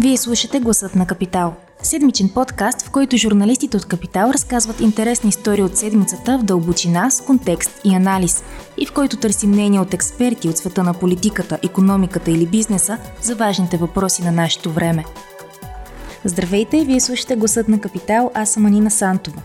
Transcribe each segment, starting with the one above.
Вие слушате Гласът на Капитал. Седмичен подкаст, в който журналистите от Капитал разказват интересни истории от седмицата в дълбочина, с контекст и анализ, и в който търсим мнение от експерти от света на политиката, економиката или бизнеса за важните въпроси на нашето време. Здравейте, вие слушате Гласът на Капитал, аз съм Анина Сантова.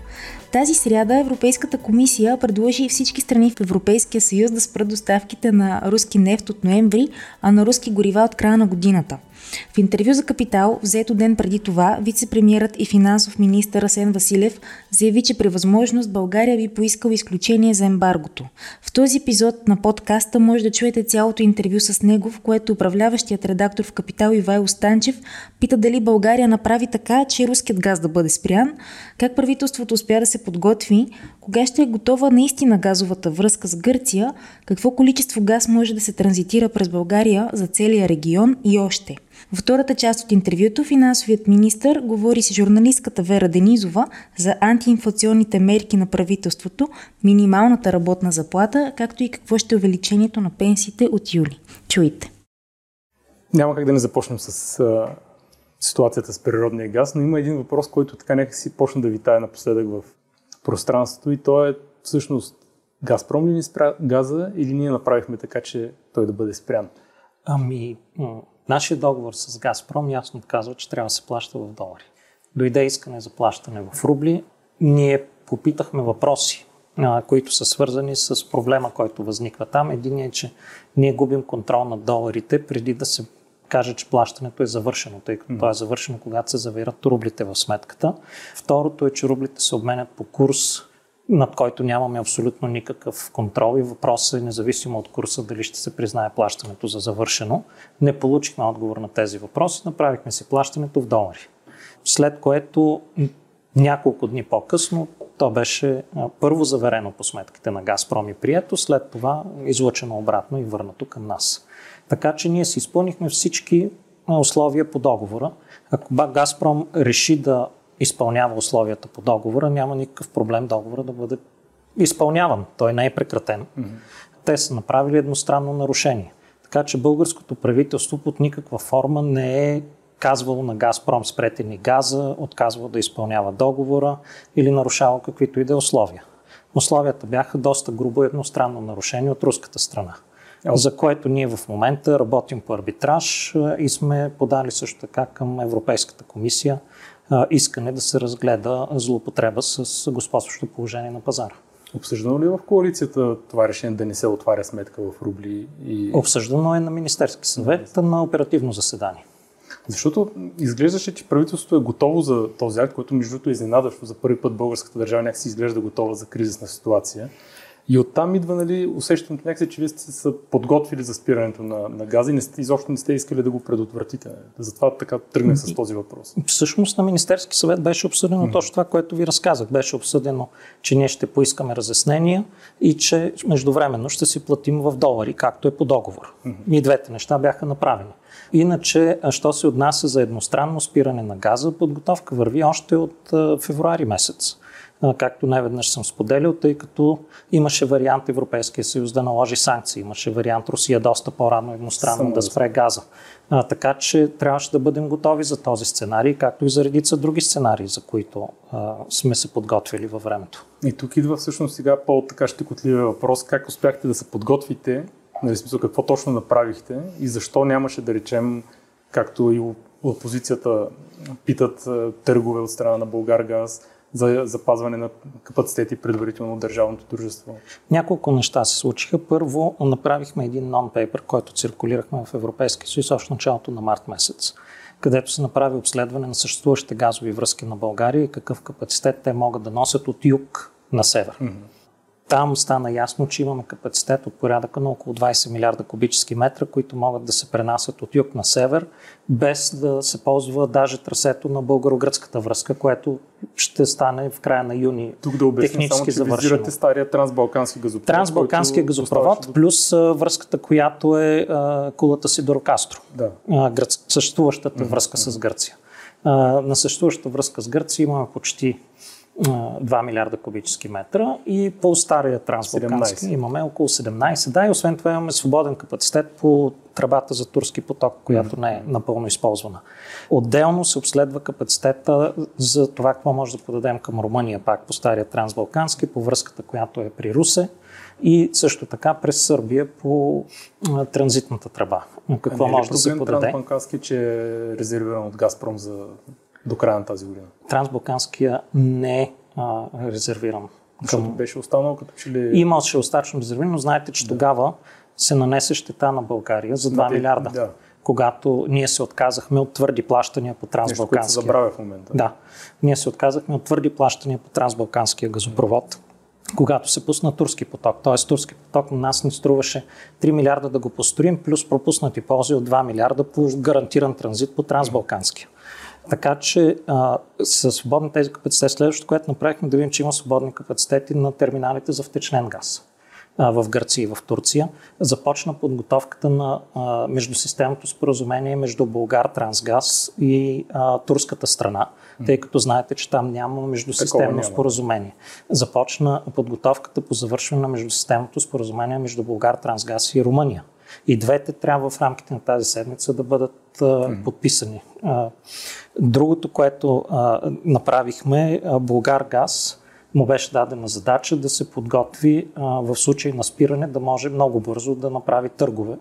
Тази сряда Европейската комисия предложи всички страни в Европейския съюз да спрат доставките на руски нефт от ноември, а на руски горива от края на годината – в интервю за Капитал, взето ден преди това, вице-премьерът и финансов министър Асен Василев заяви, че при възможност България би поискал изключение за ембаргото. В този епизод на подкаста може да чуете цялото интервю с него, в което управляващият редактор в Капитал Ивайло Станчев пита дали България направи така, че руският газ да бъде спрян, как правителството успя да се подготви, кога ще е готова наистина газовата връзка с Гърция, какво количество газ може да се транзитира през България за целия регион и още. Във втората част от интервюто финансовият министр говори с журналистката Вера Денизова за антиинфлационните мерки на правителството, минималната работна заплата, както и какво ще е увеличението на пенсиите от юли. Чуйте. Няма как да не започнем с ситуацията с природния газ, но има един въпрос, който така нека си почна да витае напоследък в пространството и то е всъщност Газпром ли ни спря газа или ние направихме така, че той да бъде спрян? Ами, Нашия договор с Газпром ясно казва, че трябва да се плаща в долари. Дойде искане за плащане в рубли. Ние попитахме въпроси, които са свързани с проблема, който възниква там. Един е, че ние губим контрол над доларите преди да се каже, че плащането е завършено, тъй като mm. то е завършено, когато се завират рублите в сметката. Второто е, че рублите се обменят по курс, над който нямаме абсолютно никакъв контрол и въпросът е независимо от курса дали ще се признае плащането за завършено. Не получихме отговор на тези въпроси, направихме си плащането в долари. След което няколко дни по-късно то беше първо заверено по сметките на Газпром и прието, след това излъчено обратно и върнато към нас. Така че ние си изпълнихме всички условия по договора. Ако Газпром реши да изпълнява условията по договора, няма никакъв проблем договора да бъде изпълняван. Той не е прекратен. Mm-hmm. Те са направили едностранно нарушение. Така че българското правителство под никаква форма не е казвало на Газпром спрете ни газа, отказвало да изпълнява договора или нарушава каквито и да е условия. Условията бяха доста грубо едностранно нарушение от руската страна, за което ние в момента работим по арбитраж и сме подали също така към Европейската комисия искане да се разгледа злоупотреба с господстващо положение на пазара. Обсъждано ли е в коалицията това решение да не се отваря сметка в рубли? И... Обсъждано е на Министерски съвет на оперативно заседание. Защото изглеждаше, че правителството е готово за този акт, който между другото е изненадващо. За първи път българската държава някакси изглежда готова за кризисна ситуация. И оттам идва нали, усещането някакси, че вие сте се подготвили за спирането на, на газа и не сте, изобщо не сте искали да го предотвратите. Затова така тръгнах с този въпрос. Всъщност на Министерски съвет беше обсъдено mm-hmm. точно това, което ви разказах. Беше обсъдено, че ние ще поискаме разяснения и че междувременно ще си платим в долари, както е по договор. Mm-hmm. И двете неща бяха направени. Иначе, що се отнася за едностранно спиране на газа, подготовка върви още от февруари месец както най-веднъж съм споделял, тъй като имаше вариант Европейския съюз да наложи санкции, имаше вариант Русия доста по-рано едностранно Само да спре газа. А, така че трябваше да бъдем готови за този сценарий, както и за редица други сценарии, за които а, сме се подготвили във времето. И тук идва всъщност сега по-така щекотливия въпрос, как успяхте да се подготвите, нали, смисъл, какво точно направихте и защо нямаше да речем, както и опозицията питат търгове от страна на Българ газ, за запазване на капацитети предварително от държавното дружество? Няколко неща се случиха. Първо, направихме един нон-пейпер, който циркулирахме в Европейския съюз още началото на март месец където се направи обследване на съществуващите газови връзки на България и какъв капацитет те могат да носят от юг на север. Mm-hmm. Там стана ясно, че имаме капацитет от порядъка на около 20 милиарда кубически метра, които могат да се пренасят от юг на север, без да се ползва даже трасето на българо-гръцката връзка, което ще стане в края на юни Тук да обясня технически само, че завършено. стария трансбалкански газопровод. Трансбалканския газопровод, плюс връзката, която е а, кулата си до Рокастро. Да. А, гръц, съществуващата mm-hmm. връзка с Гърция. А, на съществуващата връзка с Гърция имаме почти 2 милиарда кубически метра и по стария трансбалкански 17. имаме около 17. Да, и освен това имаме свободен капацитет по тръбата за турски поток, която не е напълно използвана. Отделно се обследва капацитета за това, какво може да подадем към Румъния, пак по стария трансбалкански, по връзката, която е при Русе и също така през Сърбия по транзитната тръба. Какво А ли може да се подаде? Трансбанкарски, че е резервиран от Газпром за до края на тази година? Трансбалканския не е а, резервиран. Защото Към... беше останал като че ли... Имаше остатъчно резервирано, но знаете, че тогава се нанесе щета на България за 2 Да, милиарда. да. Когато ние се отказахме от твърди плащания по Нещо, се трансбалканския. забравя в момента. Да, ние се отказахме от твърди плащания по трансбалканския газопровод, когато се пусна турски поток. Т.е. турски поток на нас ни струваше 3 милиарда да го построим, плюс пропуснати ползи от 2 милиарда по гарантиран транзит по трансбалканския. Така че а, с свободни тези капацитети, следващото, което направихме, да видим, че има свободни капацитети на терминалите за втечнен газ а, в Гърция и в Турция. Започна подготовката на а, междусистемното споразумение между Българ Трансгаз и а, турската страна, тъй като знаете, че там няма междусистемно няма. споразумение. Започна подготовката по завършване на междусистемното споразумение между Българ Трансгаз и Румъния. И двете трябва в рамките на тази седмица да бъдат а, подписани. Другото, което направихме, Българ Газ му беше дадена задача да се подготви в случай на спиране да може много бързо да направи търгове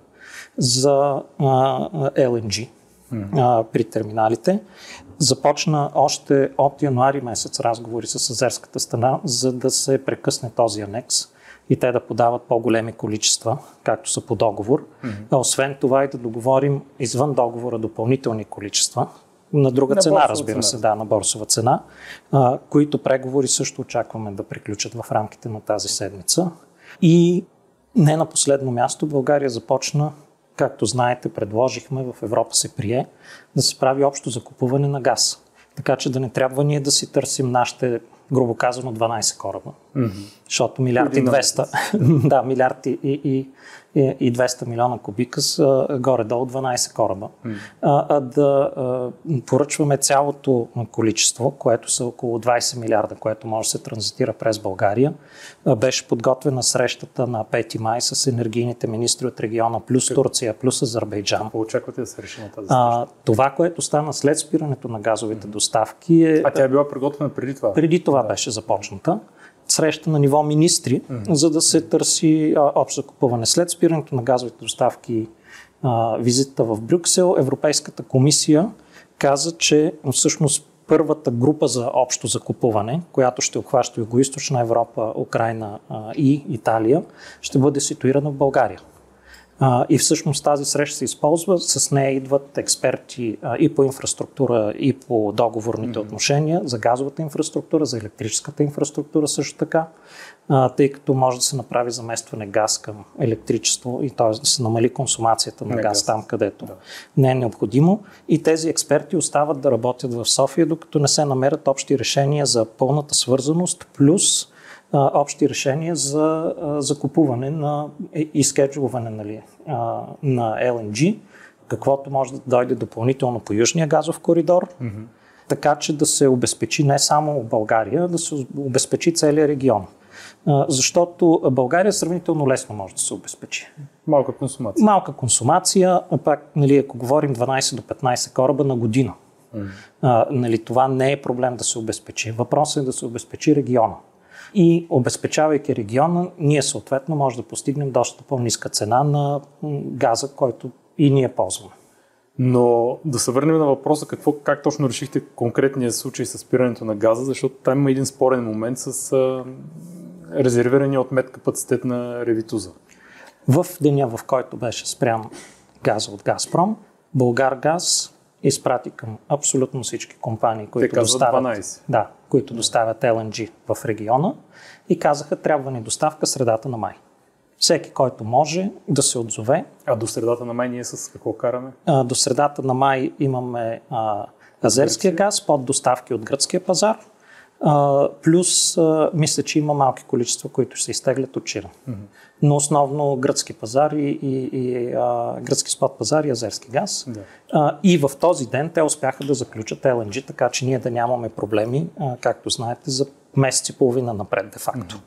за LNG при терминалите. Започна още от януари месец разговори с азерската страна, за да се прекъсне този анекс и те да подават по-големи количества, както са по договор. А освен това и да договорим извън договора допълнителни количества, на друга На цена, разбира цена. се, да, на борсова цена, а, които преговори също очакваме да приключат в рамките на тази седмица. И не на последно място, България започна, както знаете, предложихме, в Европа се прие, да се прави общо закупуване на газ. Така че да не трябва ние да си търсим нашите, грубо казано, 12 кораба. Защото милиард и Един на 200, да, милиард и, и, и, и 200 милиона кубика са горе-долу 12 кораба. А, а да а, поръчваме цялото количество, което са около 20 милиарда, което може да се транзитира през България. А, беше подготвена срещата на 5 май с енергийните министри от региона, плюс Турция, плюс Азербайджан. Какво очаквате да се реши на тази? А, това, което стана след спирането на газовите доставки е А тя е била приготвена преди това? преди това беше започната. Среща на ниво министри, за да се търси а, общо закупуване. След спирането на газовите доставки, а, визита в Брюксел, Европейската комисия каза, че всъщност първата група за общо закупуване, която ще обхваща Юго-Источна Европа, Украина а, и Италия, ще бъде ситуирана в България. А, и всъщност тази среща се използва. С нея идват експерти а, и по инфраструктура, и по договорните mm-hmm. отношения, за газовата инфраструктура, за електрическата инфраструктура също така, а, тъй като може да се направи заместване газ към електричество и т.е. да се намали консумацията на Не газ, газ. там, където Да. не е необходимо. И тези експерти остават да работят в София, докато не се намерят общи решения за пълната свързаност, плюс общи решения за закупуване на и- скеджуване нали, на LNG, каквото може да дойде допълнително по Южния газов коридор, mm-hmm. така че да се обезпечи не само България, да се обезпечи целият регион. Защото България сравнително лесно може да се обезпечи. Малка консумация. Малка консумация, пак, нали, ако говорим 12 до 15 кораба на година, а, нали, това не е проблем да се обезпечи. Въпросът е да се обезпечи региона. И обезпечавайки региона, ние съответно може да постигнем доста по-ниска цена на газа, който и ние ползваме. Но да се върнем на въпроса какво, как точно решихте конкретния случай с спирането на газа, защото там има един спорен момент с а, резервирания от мет капацитет на Ревитуза. В деня, в който беше спрян газа от Газпром, Българ газ изпрати към абсолютно всички компании, които казват доставят, 12. Да, които доставят LNG в региона и казаха, трябва ни доставка средата на май. Всеки, който може да се отзове. А до средата на май ние с какво караме? А, До средата на май имаме а, азерския газ под доставки от гръцкия пазар. А, плюс, а, мисля, че има малки количества, които ще се изтеглят от Чирен. Mm-hmm. Но основно гръцки пазари и, и а, гръцки спот пазари и азерски газ. Yeah. А, и в този ден те успяха да заключат LNG, така че ние да нямаме проблеми, а, както знаете, за месец и половина напред, де факто. Mm-hmm.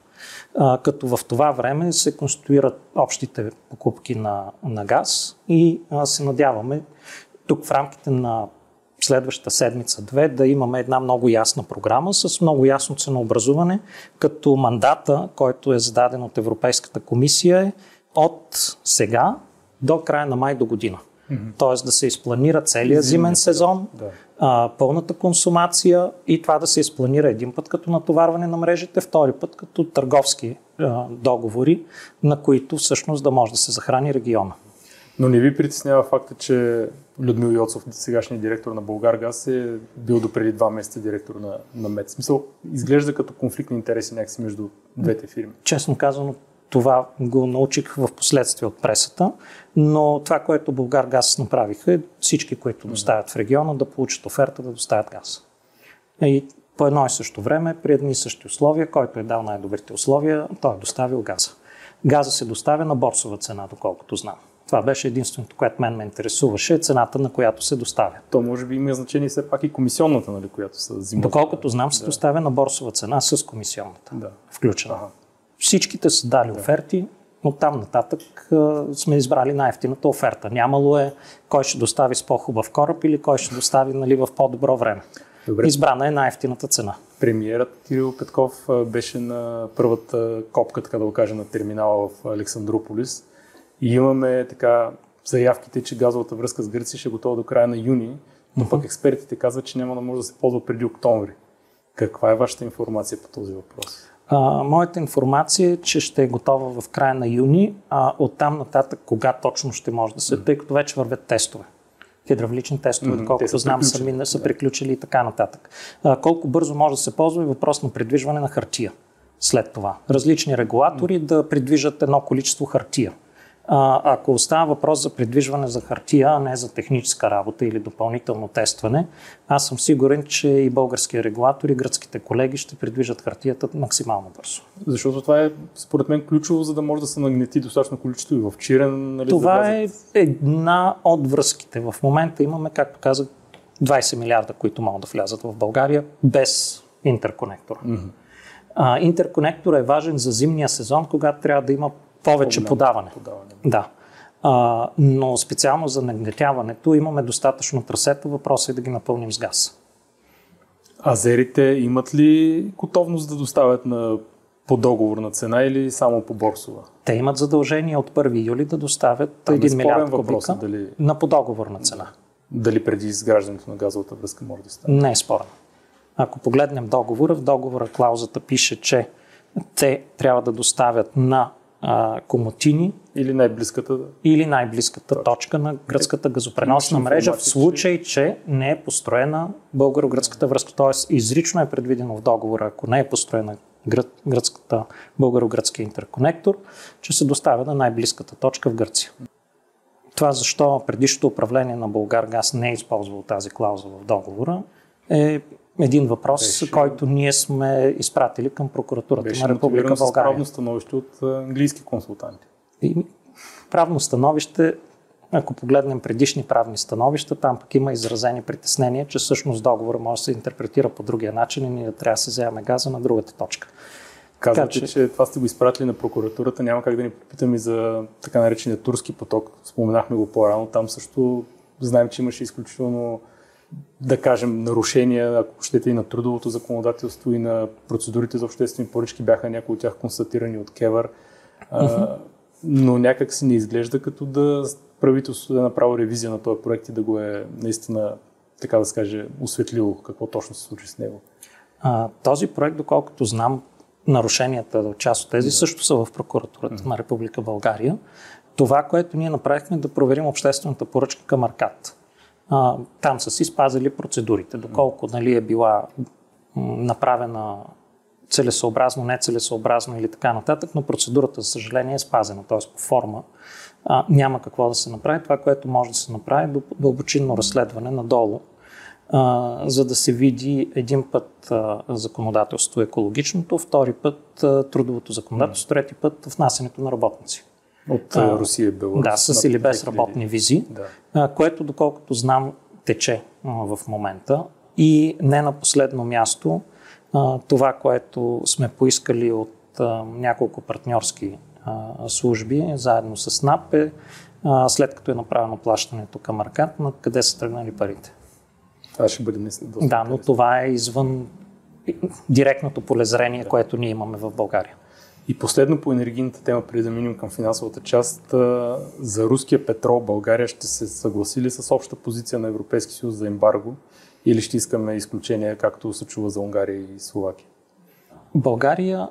А, като в това време се конституират общите покупки на, на газ и а, се надяваме тук в рамките на следващата седмица-две да имаме една много ясна програма с много ясно ценообразуване, като мандата, който е зададен от Европейската комисия е от сега до края на май до година. Mm-hmm. Тоест да се изпланира целият зимен сезон, да. а, пълната консумация и това да се изпланира един път като натоварване на мрежите, втори път като търговски а, договори, на които всъщност да може да се захрани региона. Но не ви притеснява факта, че Людмил Йоцов, сегашният директор на Българ Газ, е бил до преди два месеца директор на, на МЕД. Смисъл, изглежда като конфликт на интереси някакси между двете фирми. Честно казано, това го научих в последствие от пресата, но това, което Българ Газ направиха е всички, които доставят в региона, да получат оферта да доставят газ. И по едно и също време, при едни и същи условия, който е дал най-добрите условия, той е доставил газа. Газа се доставя на борсова цена, доколкото знам. Това беше единственото, което мен ме интересуваше, цената на която се доставя. То може би има значение все пак и комисионната, нали, която се взима. Доколкото знам, се да. доставя на борсова цена с комисионната. Да. Включена. Ага. Всичките са дали да. оферти, но там нататък а, сме избрали най-ефтината оферта. Нямало е кой ще достави с по-хубав кораб или кой ще достави нали, в по-добро време. Добре. Избрана е най-ефтината цена. Премиерът Кирил Петков беше на първата копка, така да го кажа, на терминала в Александрополис и имаме така заявките, че газовата връзка с Гърция ще е готова до края на юни, но пък експертите казват, че няма да може да се ползва преди октомври. Каква е вашата информация по този въпрос? А, моята информация е, че ще е готова в края на юни, а оттам нататък кога точно ще може да се, тъй като вече вървят тестове. Хидравлични тестове, mm-hmm. доколкото знам, сами не са приключили и така нататък. А, колко бързо може да се ползва е въпрос на придвижване на хартия след това. Различни регулатори mm. да придвижат едно количество хартия. А, ако остава въпрос за придвижване за хартия, а не за техническа работа или допълнително тестване, аз съм сигурен, че и българския регулатор и гръцките колеги ще придвижат хартията максимално бързо. Защото това е, според мен, ключово, за да може да се нагнети достатъчно количество и в Чирен. Нали, това е една от връзките. В момента имаме, както казах, 20 милиарда, които могат да влязат в България без интерконектора. Mm-hmm. А, интерконектор е важен за зимния сезон, когато трябва да има повече По подаване. подаване. Да. А, но специално за нагнетяването имаме достатъчно трасета. Въпросът е да ги напълним с газ. Азерите имат ли готовност да доставят на по договорна цена или само по борсова? Те имат задължение от 1 юли да доставят Там 1 е милиард кубика дали... на подоговорна цена. Дали преди изграждането на газовата връзка може да стане? Не е спорно. Ако погледнем договора, в договора клаузата пише, че те трябва да доставят на а, Комотини. Или най-близката. Или най-близката точка, точка на гръцката газопреносна мрежа, в случай, че не е построена българо-гръцката връзка. Тоест, изрично е предвидено в договора, ако не е построена гръцката, българо-гръцкия интерконектор, че се доставя на най-близката точка в Гърция. Това защо предишното управление на Българ Газ не е използвало тази клауза в договора е един въпрос, беше, който ние сме изпратили към прокуратурата беше на Република България. правно становище от английски консултанти. И правно становище, ако погледнем предишни правни становища, там пък има изразени притеснения, че всъщност договор може да се интерпретира по другия начин и ние трябва да се вземем газа на другата точка. Казвате, че... че това сте го изпратили на прокуратурата. Няма как да ни попитаме за така наречения турски поток. Споменахме го по-рано. Там също знаем, че имаше изключително да кажем, нарушения, ако щете и на трудовото законодателство и на процедурите за обществени поръчки, бяха някои от тях констатирани от Кевър. Но някак си не изглежда като да правителството да е направи ревизия на този проект и да го е наистина, така да се каже, осветлило какво точно се случи с него. А, този проект, доколкото знам, нарушенията, част от тези, да. също са в прокуратурата mm-hmm. на Република България. Това, което ние направихме, е да проверим обществената поръчка към Аркад там са си спазили процедурите. Доколко нали, е била направена целесообразно, нецелесообразно или така нататък, но процедурата, за съжаление, е спазена, т.е. по форма. А, няма какво да се направи. Това, което може да се направи, е дълбочинно разследване надолу а, за да се види един път а, законодателство екологичното, втори път а, трудовото законодателство, трети път внасянето на работници. От а, Русия и Беларус. Да, с или без работни визи, Да. а, което доколкото знам тече а, в момента. И не на последно място, а, това, което сме поискали от а, няколко партньорски а, служби, заедно с НАП е, а, след като е направено плащането към Аркад, на къде са тръгнали парите. Това ще бъде наистина доста Да, но това е извън директното полезрение, което ние имаме в България. И последно по енергийната тема, преди да минем към финансовата част, за руския петрол България ще се съгласи ли с обща позиция на Европейски съюз за ембарго или ще искаме изключения, както се чува за Унгария и Словакия? България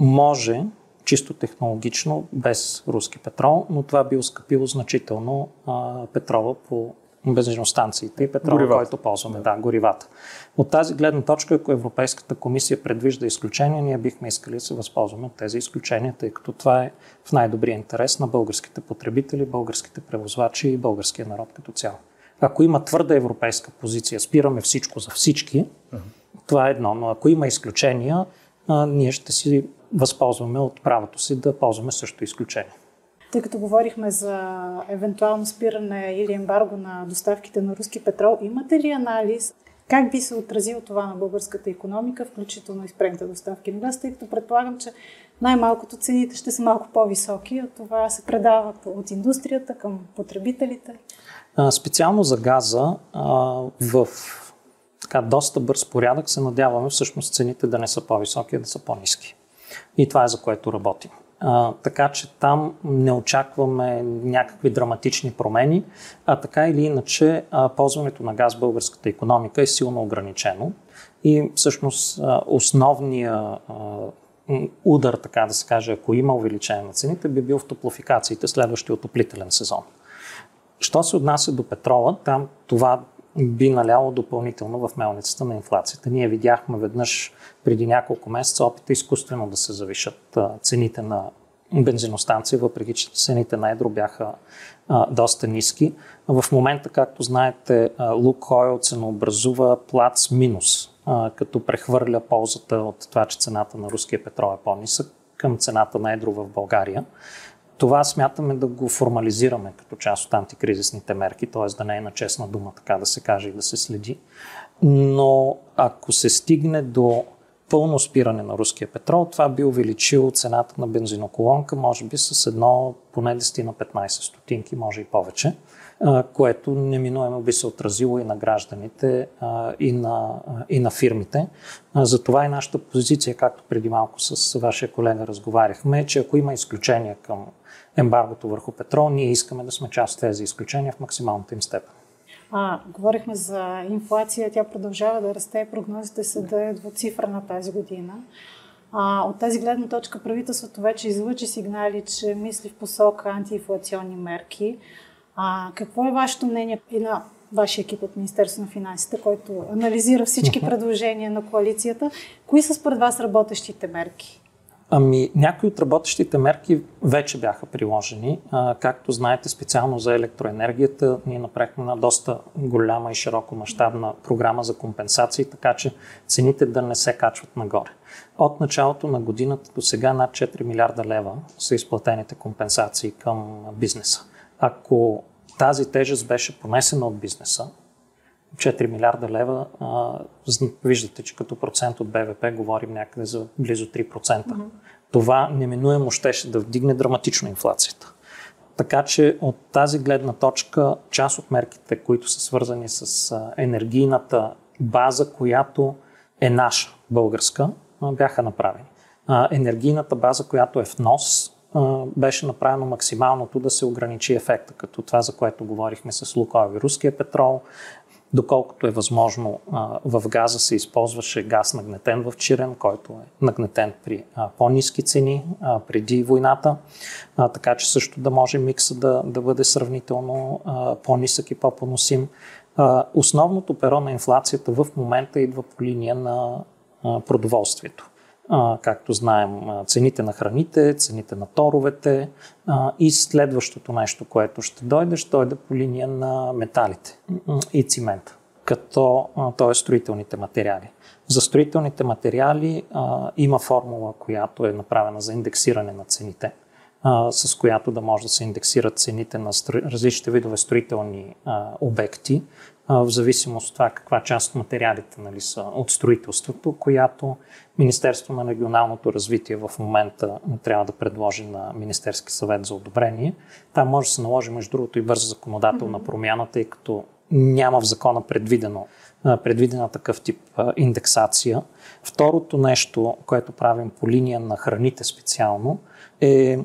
може чисто технологично без руски петрол, но това би оскъпило значително а, петрола по бензиностанциите и петрола, Горивата. който ползваме. Да. да, горивата. От тази гледна точка, ако Европейската комисия предвижда изключения, ние бихме искали да се възползваме от тези изключения, тъй като това е в най-добрия интерес на българските потребители, българските превозвачи и българския народ като цяло. Ако има твърда европейска позиция, спираме всичко за всички, това е едно, но ако има изключения, а, ние ще си възползваме от правото си да ползваме също изключение. Тъй като говорихме за евентуално спиране или ембарго на доставките на руски петрол, имате ли анализ как би се отразило това на българската економика, включително и спрените доставки на газ, тъй като предполагам, че най-малкото цените ще са малко по-високи, а това се предава от индустрията към потребителите. Специално за газа в така, доста бърз порядък се надяваме всъщност цените да не са по-високи, а да са по-низки. И това е за което работим. Така че там не очакваме някакви драматични промени, а така или иначе а, ползването на газ в българската економика е силно ограничено и всъщност а, основния а, удар, така да се каже, ако има увеличение на цените, би бил в топлофикациите следващия отоплителен сезон. Що се отнася до петрола, там това би наляло допълнително в мелницата на инфлацията. Ние видяхме веднъж преди няколко месеца опита изкуствено да се завишат цените на бензиностанции, въпреки че цените на едро бяха доста ниски. В момента, както знаете, Лукойл ценообразува плац минус, а, като прехвърля ползата от това, че цената на руския петрол е по-нисък към цената на едро в България. Това смятаме да го формализираме като част от антикризисните мерки, т.е. да не е на честна дума, така да се каже и да се следи. Но ако се стигне до пълно спиране на руския петрол, това би увеличило цената на бензиноколонка, може би с едно поне 10 на 15 стотинки, може и повече, което неминуемо би се отразило и на гражданите, и на, и на фирмите. Затова и нашата позиция, както преди малко с вашия колега разговаряхме, е, че ако има изключения към ембаргото върху петрол, ние искаме да сме част от тези изключения в максималната им степен. А, говорихме за инфлация, тя продължава да расте, прогнозите са да е двуцифрена тази година. А, от тази гледна точка правителството вече излъчи сигнали, че мисли в посока антиинфлационни мерки. А, какво е вашето мнение и на вашия екип от Министерство на финансите, който анализира всички предложения на коалицията? Кои са според вас работещите мерки? Ами, някои от работещите мерки вече бяха приложени. А, както знаете, специално за електроенергията, ние направихме една доста голяма и широко мащабна програма за компенсации, така че цените да не се качват нагоре. От началото на годината до сега над 4 милиарда лева са изплатените компенсации към бизнеса. Ако тази тежест беше понесена от бизнеса, 4 милиарда лева, а, виждате, че като процент от БВП говорим някъде за близо 3%. Mm-hmm. Това неминуемо щеше да вдигне драматично инфлацията. Така че от тази гледна точка, част от мерките, които са свързани с енергийната база, която е наша, българска, бяха направени. Енергийната база, която е в нос, беше направено максималното да се ограничи ефекта, като това, за което говорихме с Лукойл и руския петрол, доколкото е възможно, в газа се използваше газ нагнетен в Чирен, който е нагнетен при по-низки цени преди войната, така че също да може микса да, да бъде сравнително по-нисък и по-поносим. Основното перо на инфлацията в момента идва по линия на продоволствието. Както знаем, цените на храните, цените на торовете и следващото нещо, което ще дойде, ще дойде по линия на металите и цимента. като т.е. строителните материали. За строителните материали има формула, която е направена за индексиране на цените, с която да може да се индексират цените на различните видове строителни обекти, в зависимост от това каква част от материалите нали, са от строителството, която Министерство на регионалното развитие в момента трябва да предложи на Министерски съвет за одобрение. Там може да се наложи, между другото, и бърза законодателна промяна, тъй като няма в закона предвидено предвидена такъв тип индексация. Второто нещо, което правим по линия на храните специално, е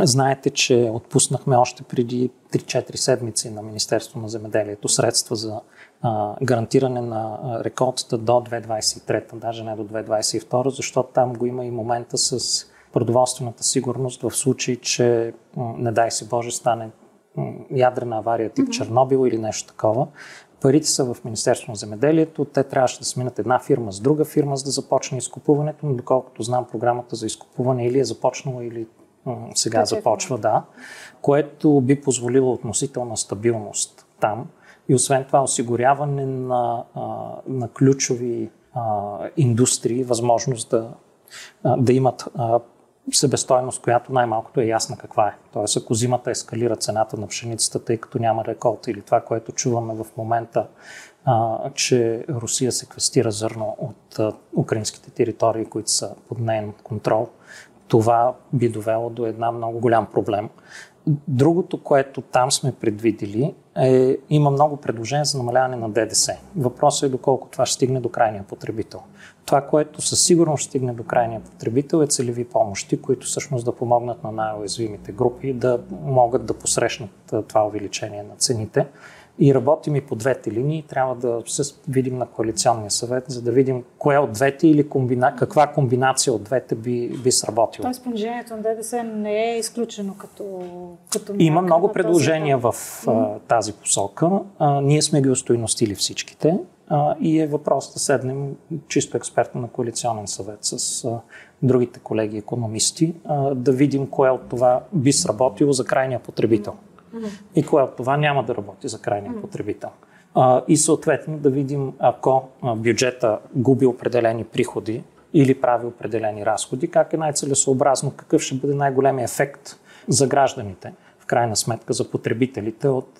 Знаете, че отпуснахме още преди 3-4 седмици на Министерство на земеделието средства за а, гарантиране на реколтата до 2023, даже не до 2022, защото там го има и момента с продоволствената сигурност в случай, че не дай си Боже стане ядрена авария тип mm-hmm. Чернобил или нещо такова. Парите са в Министерство на земеделието. Те трябваше да сминат една фирма с друга фирма, за да започне изкупуването, но доколкото знам, програмата за изкупуване или е започнала, или сега Тъче започва, да, което би позволило относителна стабилност там и освен това осигуряване на, на ключови индустрии, възможност да, да имат себестойност, която най-малкото е ясна каква е. Тоест, ако зимата ескалира цената на пшеницата, тъй като няма реколта или това, което чуваме в момента, а, че Русия секвестира зърно от а, украинските територии, които са под нейн контрол, това би довело до една много голям проблем. Другото, което там сме предвидели, е, има много предложения за намаляване на ДДС. Въпросът е доколко това ще стигне до крайния потребител. Това, което със сигурност стигне до крайния потребител е целеви помощи, които всъщност да помогнат на най-уязвимите групи да могат да посрещнат това увеличение на цените и работим и по двете линии. Трябва да се видим на коалиционния съвет, за да видим кое от двете или комбина... каква комбинация от двете би, би сработила. Тоест понижението на ДДС не е изключено като, като Има много предложения в а, тази посока. А, ние сме ги устойностили всичките а, и е въпрос да седнем чисто експертно на коалиционен съвет с а, другите колеги економисти, а, да видим кое от това би сработило за крайния потребител. И кое от това няма да работи за крайния потребител. А, и съответно да видим, ако бюджета губи определени приходи или прави определени разходи, как е най-целесообразно, какъв ще бъде най-големия ефект за гражданите в крайна сметка за потребителите от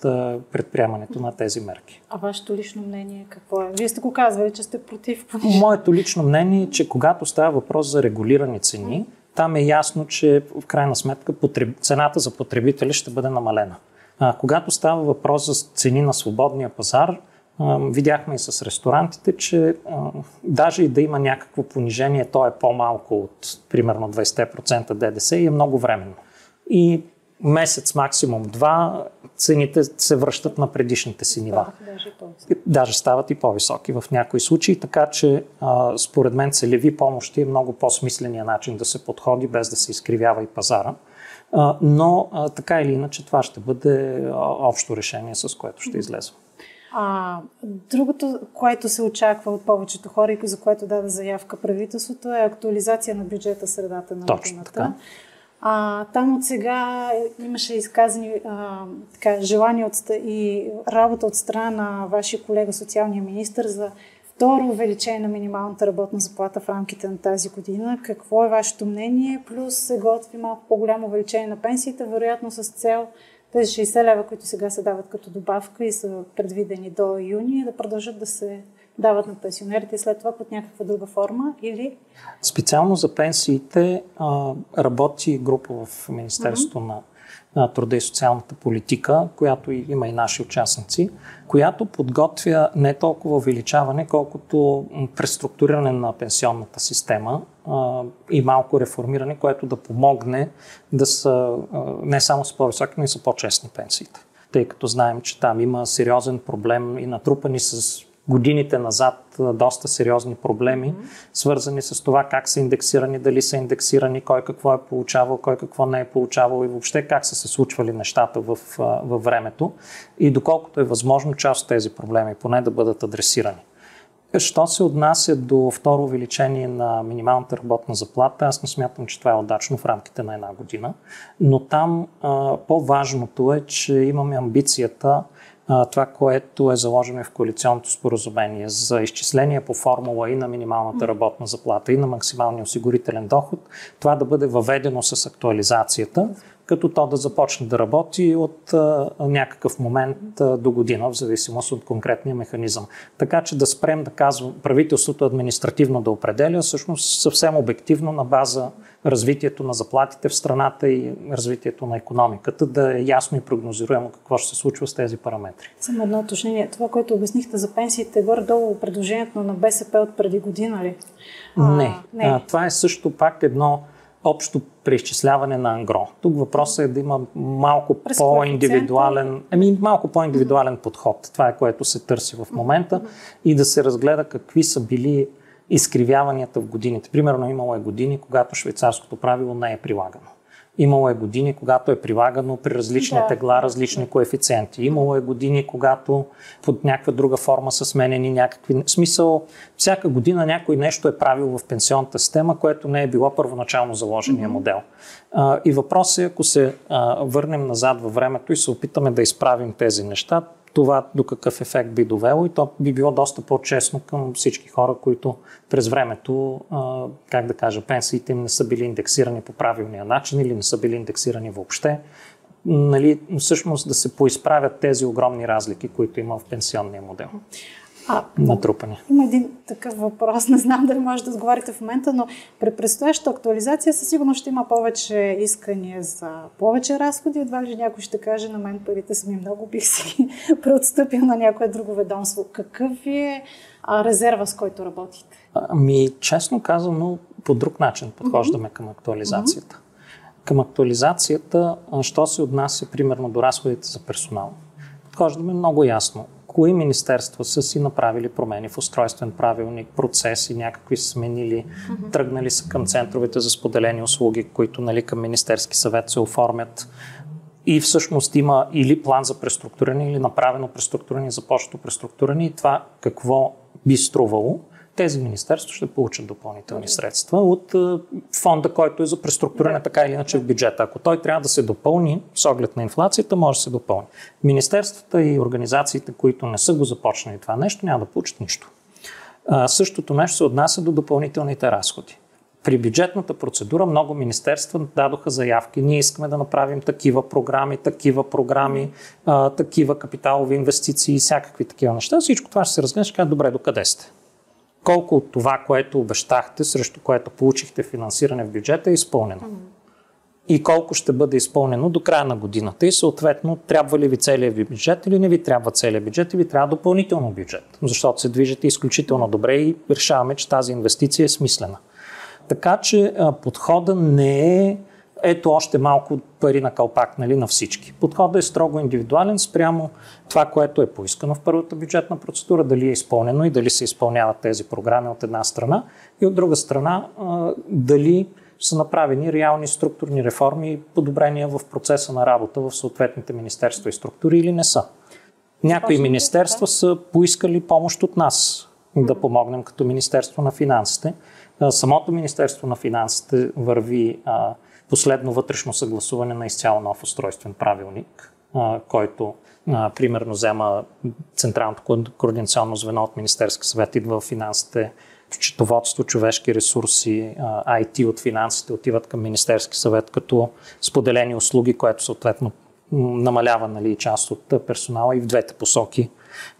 предприемането на тези мерки. А вашето лично мнение какво е? Вие сте го казвали, че сте против Моето лично мнение е, че когато става въпрос за регулирани цени, там е ясно, че в крайна сметка потреб... цената за потребителя ще бъде намалена. А, когато става въпрос за цени на свободния пазар, а, видяхме и с ресторантите, че а, даже и да има някакво понижение, то е по-малко от примерно 20% ДДС и е много временно. И месец, максимум два, цените се връщат на предишните си нива. Даже, даже стават и по-високи в някои случаи, така че а, според мен целеви помощи е много по-смисления начин да се подходи, без да се изкривява и пазара. А, но а, така или иначе това ще бъде общо решение, с което ще излезем. А, другото, което се очаква от повечето хора и за което даде заявка правителството е актуализация на бюджета средата на Точно годината. Така. А, там от сега имаше изказани а, така, желание от, и работа от страна на вашия колега, социалния министр, за второ увеличение на минималната работна заплата в рамките на тази година. Какво е вашето мнение? Плюс се готви малко по-голямо увеличение на пенсиите, вероятно с цел тези 60 лева, които сега се дават като добавка и са предвидени до юни, да продължат да се дават на пенсионерите и след това под някаква друга форма или? Специално за пенсиите а, работи група в Министерството mm-hmm. на на труда и социалната политика, която има и наши участници, която подготвя не толкова увеличаване, колкото преструктуриране на пенсионната система а, и малко реформиране, което да помогне да са а, не само с по-високи, но и са по-честни пенсиите. Тъй като знаем, че там има сериозен проблем и натрупани с годините назад доста сериозни проблеми, mm-hmm. свързани с това как са индексирани, дали са индексирани, кой какво е получавал, кой какво не е получавал и въобще как са се случвали нещата в, във времето и доколкото е възможно част от тези проблеми поне да бъдат адресирани. Що се отнася до второ увеличение на минималната работна заплата, аз не смятам, че това е удачно в рамките на една година, но там а, по-важното е, че имаме амбицията това, което е заложено в коалиционното споразумение за изчисление по формула и на минималната работна заплата и на максималния осигурителен доход, това да бъде въведено с актуализацията, като то да започне да работи от а, някакъв момент а, до година, в зависимост от конкретния механизъм. Така че да спрем да казвам правителството административно да определя, всъщност съвсем обективно на база развитието на заплатите в страната и развитието на економиката, да е ясно и прогнозируемо какво ще се случва с тези параметри. Само едно уточнение. Това, което обяснихте за пенсиите, горе-долу предложението на БСП от преди година ли? Не. А, не. А, това е също пак едно общо преизчисляване на ангро. Тук въпросът е да има малко През по-индивидуален, ами малко по-индивидуален подход. Това е което се търси в момента и да се разгледа какви са били изкривяванията в годините. Примерно имало е години, когато швейцарското правило не е прилагано. Имало е години, когато е прилагано при различни да. тегла, различни коефициенти. Имало е години, когато под някаква друга форма са сменени някакви... В смисъл, всяка година някой нещо е правил в пенсионната система, което не е било първоначално заложения mm-hmm. модел. А, и въпросът е, ако се а, върнем назад във времето и се опитаме да изправим тези неща, това до какъв ефект би довело и то би било доста по-честно към всички хора, които през времето, как да кажа, пенсиите им не са били индексирани по правилния начин или не са били индексирани въобще. Нали, всъщност да се поизправят тези огромни разлики, които има в пенсионния модел. А, натрупани. Има един такъв въпрос, не знам дали може да отговорите в момента, но при предстоящата актуализация със сигурност ще има повече искания за повече разходи. Едва ли някой ще каже, на мен парите са ми много, бих си преотстъпил на някое друго ведомство. Какъв е резерва, с който работите? Ами, честно казано, по друг начин подхождаме mm-hmm. към актуализацията. Mm-hmm. Към актуализацията, що се отнася примерно до разходите за персонал, подхождаме много ясно кои министерства са си направили промени в устройствен правилник, процеси, някакви сменили, mm-hmm. тръгнали са към центровете за споделени услуги, които нали, към Министерски съвет се оформят. И всъщност има или план за преструктуриране, или направено преструктуриране, започнато преструктуриране и това какво би струвало тези министерства ще получат допълнителни средства от е, фонда, който е за преструктуриране така или иначе в бюджета. Ако той трябва да се допълни с оглед на инфлацията, може да се допълни. Министерствата и организациите, които не са го започнали това нещо, няма да получат нищо. А, същото нещо се отнася до допълнителните разходи. При бюджетната процедура много министерства дадоха заявки. Ние искаме да направим такива програми, такива програми, а, такива капиталови инвестиции и всякакви такива неща. Всичко това ще се разгледа, ще кажа, добре, докъде сте? Колко от това, което обещахте, срещу което получихте финансиране в бюджета е изпълнено. И колко ще бъде изпълнено до края на годината. И съответно, трябва ли ви целият ви бюджет или не ви трябва целият бюджет и ви трябва допълнително бюджет. Защото се движите изключително добре и решаваме, че тази инвестиция е смислена. Така че подхода не е ето още малко пари на калпак нали, на всички. Подходът е строго индивидуален спрямо това, което е поискано в първата бюджетна процедура, дали е изпълнено и дали се изпълняват тези програми от една страна и от друга страна дали са направени реални структурни реформи и подобрения в процеса на работа в съответните министерства и структури или не са. Някои министерства са поискали помощ от нас да помогнем като Министерство на финансите. Самото Министерство на финансите върви последно вътрешно съгласуване на изцяло нов устройствен правилник, който примерно взема Централното координационно звено от Министерски съвет, идва в финансите, в счетоводство, човешки ресурси, IT от финансите отиват към Министерски съвет като споделени услуги, което съответно намалява нали, част от персонала и в двете посоки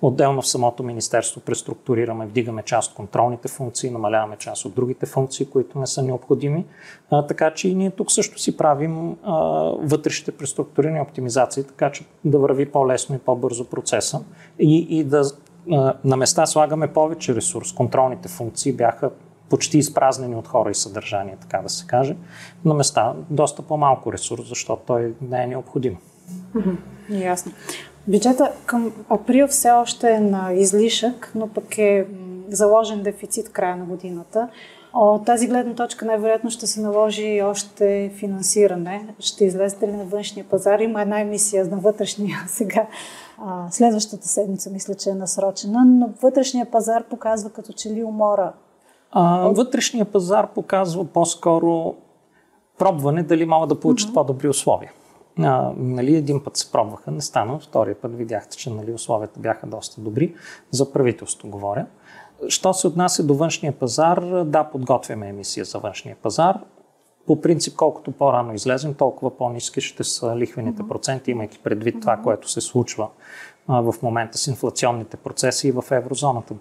Отделно в самото министерство преструктурираме, вдигаме част от контролните функции, намаляваме част от другите функции, които не са необходими. А, така че и ние тук също си правим а, вътрешните преструктурирани оптимизации, така че да върви по-лесно и по-бързо процеса и, и да а, на места слагаме повече ресурс. Контролните функции бяха почти изпразнени от хора и съдържание, така да се каже. На места доста по-малко ресурс, защото той не е необходим. Ясно. Бюджета към април все още е на излишък, но пък е заложен дефицит края на годината. От тази гледна точка най-вероятно ще се наложи още финансиране. Ще излезете ли на външния пазар? Има една емисия на вътрешния сега. Следващата седмица мисля, че е насрочена, но вътрешния пазар показва като че ли умора. А, вътрешния пазар показва по-скоро пробване дали могат да получат mm-hmm. по-добри условия. А, нали, един път се пробваха, не стана, втория път видяхте, че нали, условията бяха доста добри. За правителство говоря. Що се отнася до външния пазар, да, подготвяме емисия за външния пазар. По принцип, колкото по-рано излезем, толкова по-низки ще са лихвените проценти, имайки предвид това, което се случва в момента с инфлационните процеси и в еврозоната.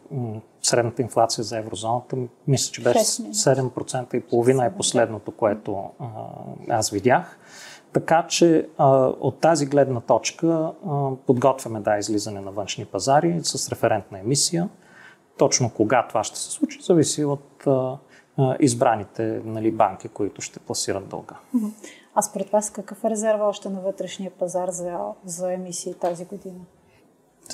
Средната инфлация за еврозоната, мисля, че беше 7% и половина е последното, което аз видях. Така че от тази гледна точка подготвяме да излизане на външни пазари с референтна емисия. Точно кога това ще се случи, зависи от избраните нали, банки, които ще пласират дълга. А според вас какъв е резерва още на вътрешния пазар за, за емисии тази година?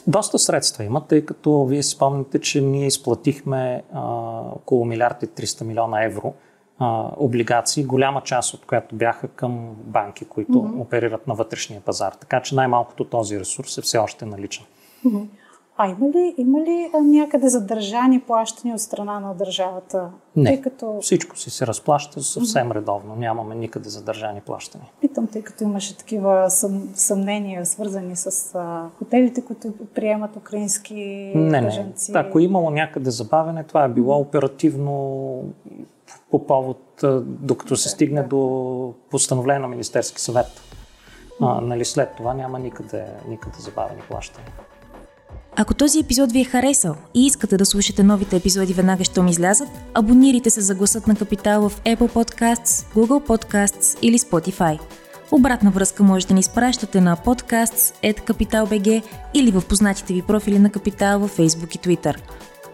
Доста средства има, тъй като вие си спомните, че ние изплатихме а, около милиард и 300 милиона евро а, облигации, голяма част от която бяха към банки, които mm-hmm. оперират на вътрешния пазар. Така че най-малкото този ресурс е все още наличен. Mm-hmm. А има ли, има ли някъде задържани плащания от страна на държавата? Не, тъй като... всичко си се разплаща съвсем редовно. Нямаме никъде задържани плащания. Питам, тъй като имаше такива съм, съмнения, свързани с а, хотелите, които приемат украински не. Не, ако имало някъде забавене, това е било оперативно по повод, докато се стигне до постановление на Министерски съвет. А, нали, след това няма никъде, никъде забавени плащания. Ако този епизод ви е харесал и искате да слушате новите епизоди веднага, щом излязат, абонирайте се за гласът на Капитал в Apple Podcasts, Google Podcasts или Spotify. Обратна връзка можете да ни изпращате на podcasts.capital.bg или в познатите ви профили на Капитал във Facebook и Twitter.